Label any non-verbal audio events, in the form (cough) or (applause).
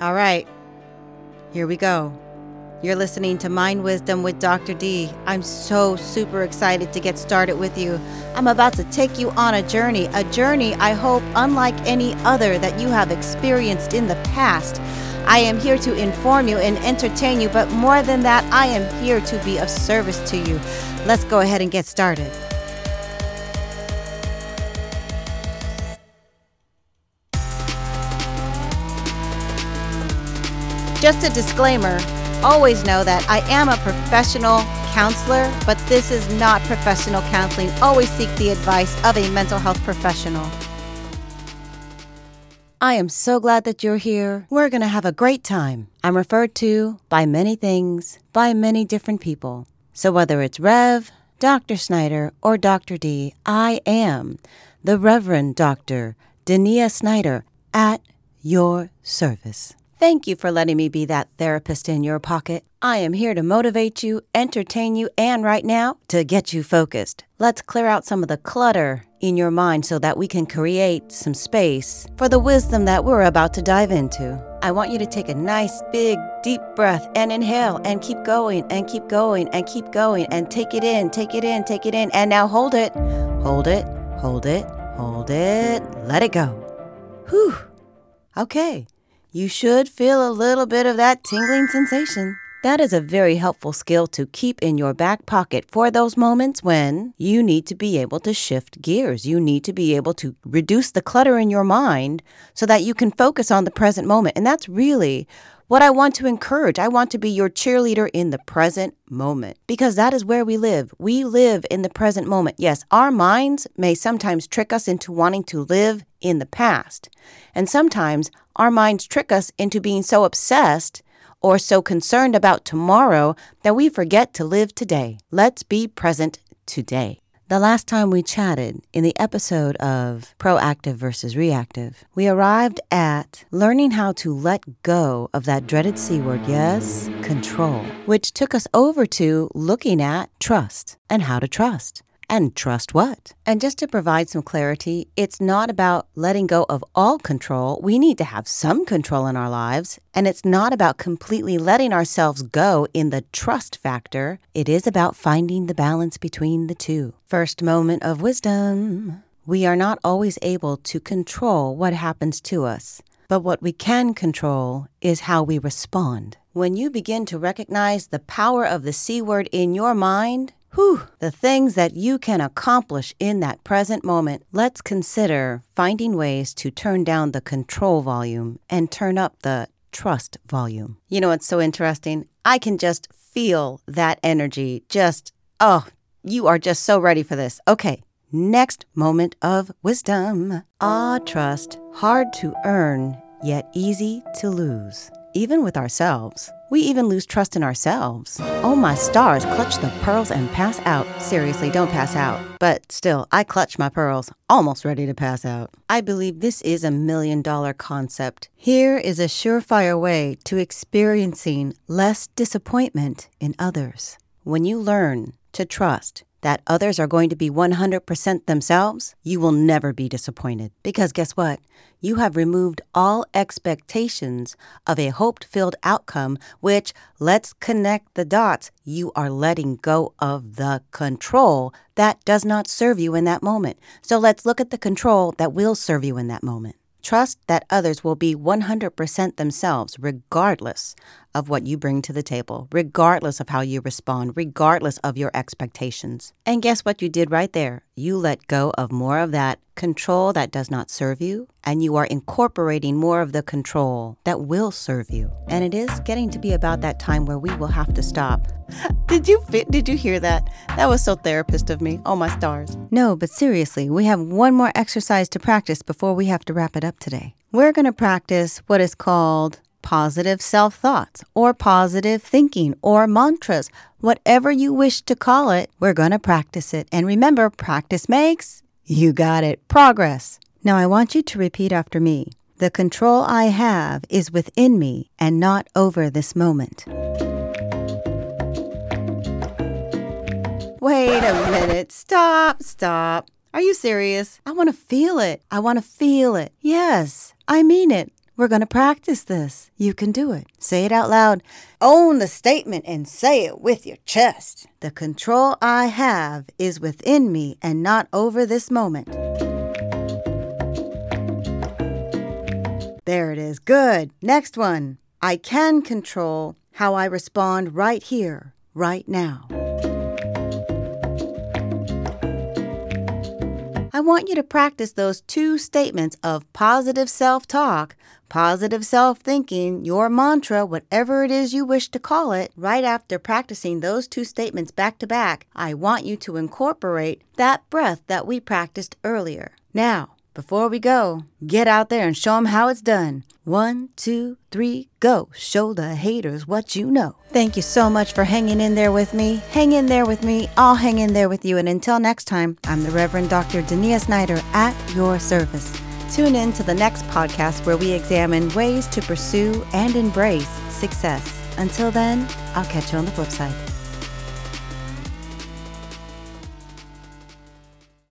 All right, here we go. You're listening to Mind Wisdom with Dr. D. I'm so super excited to get started with you. I'm about to take you on a journey, a journey I hope unlike any other that you have experienced in the past. I am here to inform you and entertain you, but more than that, I am here to be of service to you. Let's go ahead and get started. Just a disclaimer always know that I am a professional counselor, but this is not professional counseling. Always seek the advice of a mental health professional. I am so glad that you're here. We're going to have a great time. I'm referred to by many things, by many different people. So whether it's Rev, Dr. Snyder, or Dr. D, I am the Reverend Dr. Dania Snyder at your service. Thank you for letting me be that therapist in your pocket. I am here to motivate you, entertain you, and right now, to get you focused. Let's clear out some of the clutter in your mind so that we can create some space for the wisdom that we're about to dive into. I want you to take a nice, big, deep breath and inhale and keep going and keep going and keep going and take it in, take it in, take it in, and now hold it, hold it, hold it, hold it, let it go. Whew. Okay. You should feel a little bit of that tingling sensation. That is a very helpful skill to keep in your back pocket for those moments when you need to be able to shift gears. You need to be able to reduce the clutter in your mind so that you can focus on the present moment. And that's really what I want to encourage. I want to be your cheerleader in the present moment because that is where we live. We live in the present moment. Yes, our minds may sometimes trick us into wanting to live in the past. And sometimes our minds trick us into being so obsessed or so concerned about tomorrow that we forget to live today. Let's be present today. The last time we chatted in the episode of proactive versus reactive, we arrived at learning how to let go of that dreaded C word, yes, control, which took us over to looking at trust and how to trust. And trust what? And just to provide some clarity, it's not about letting go of all control. We need to have some control in our lives. And it's not about completely letting ourselves go in the trust factor. It is about finding the balance between the two. First moment of wisdom. We are not always able to control what happens to us. But what we can control is how we respond. When you begin to recognize the power of the C word in your mind, Whew, the things that you can accomplish in that present moment. Let's consider finding ways to turn down the control volume and turn up the trust volume. You know what's so interesting? I can just feel that energy. Just, oh, you are just so ready for this. Okay, next moment of wisdom. Ah, trust, hard to earn, yet easy to lose, even with ourselves. We even lose trust in ourselves. Oh my stars, clutch the pearls and pass out. Seriously, don't pass out. But still, I clutch my pearls, almost ready to pass out. I believe this is a million dollar concept. Here is a surefire way to experiencing less disappointment in others. When you learn to trust, that others are going to be 100% themselves, you will never be disappointed. Because guess what? You have removed all expectations of a hoped filled outcome, which, let's connect the dots, you are letting go of the control that does not serve you in that moment. So let's look at the control that will serve you in that moment. Trust that others will be 100% themselves, regardless of what you bring to the table, regardless of how you respond, regardless of your expectations. And guess what you did right there? You let go of more of that control that does not serve you, and you are incorporating more of the control that will serve you. And it is getting to be about that time where we will have to stop. (laughs) did you fit, did you hear that? That was so therapist of me. Oh my stars. No, but seriously, we have one more exercise to practice before we have to wrap it up today. We're going to practice what is called positive self thoughts or positive thinking or mantras, whatever you wish to call it, we're going to practice it. And remember, practice makes, you got it, progress. Now I want you to repeat after me. The control I have is within me and not over this moment. Wait a minute. Stop, stop. Are you serious? I want to feel it. I want to feel it. Yes, I mean it. We're going to practice this. You can do it. Say it out loud. Own the statement and say it with your chest. The control I have is within me and not over this moment. There it is. Good. Next one. I can control how I respond right here, right now. I want you to practice those two statements of positive self talk, positive self thinking, your mantra, whatever it is you wish to call it. Right after practicing those two statements back to back, I want you to incorporate that breath that we practiced earlier. Now, before we go, get out there and show them how it's done. One, two, three, go. Show the haters what you know. Thank you so much for hanging in there with me. Hang in there with me. I'll hang in there with you. And until next time, I'm the Reverend Dr. Dania Snyder at your service. Tune in to the next podcast where we examine ways to pursue and embrace success. Until then, I'll catch you on the flip side.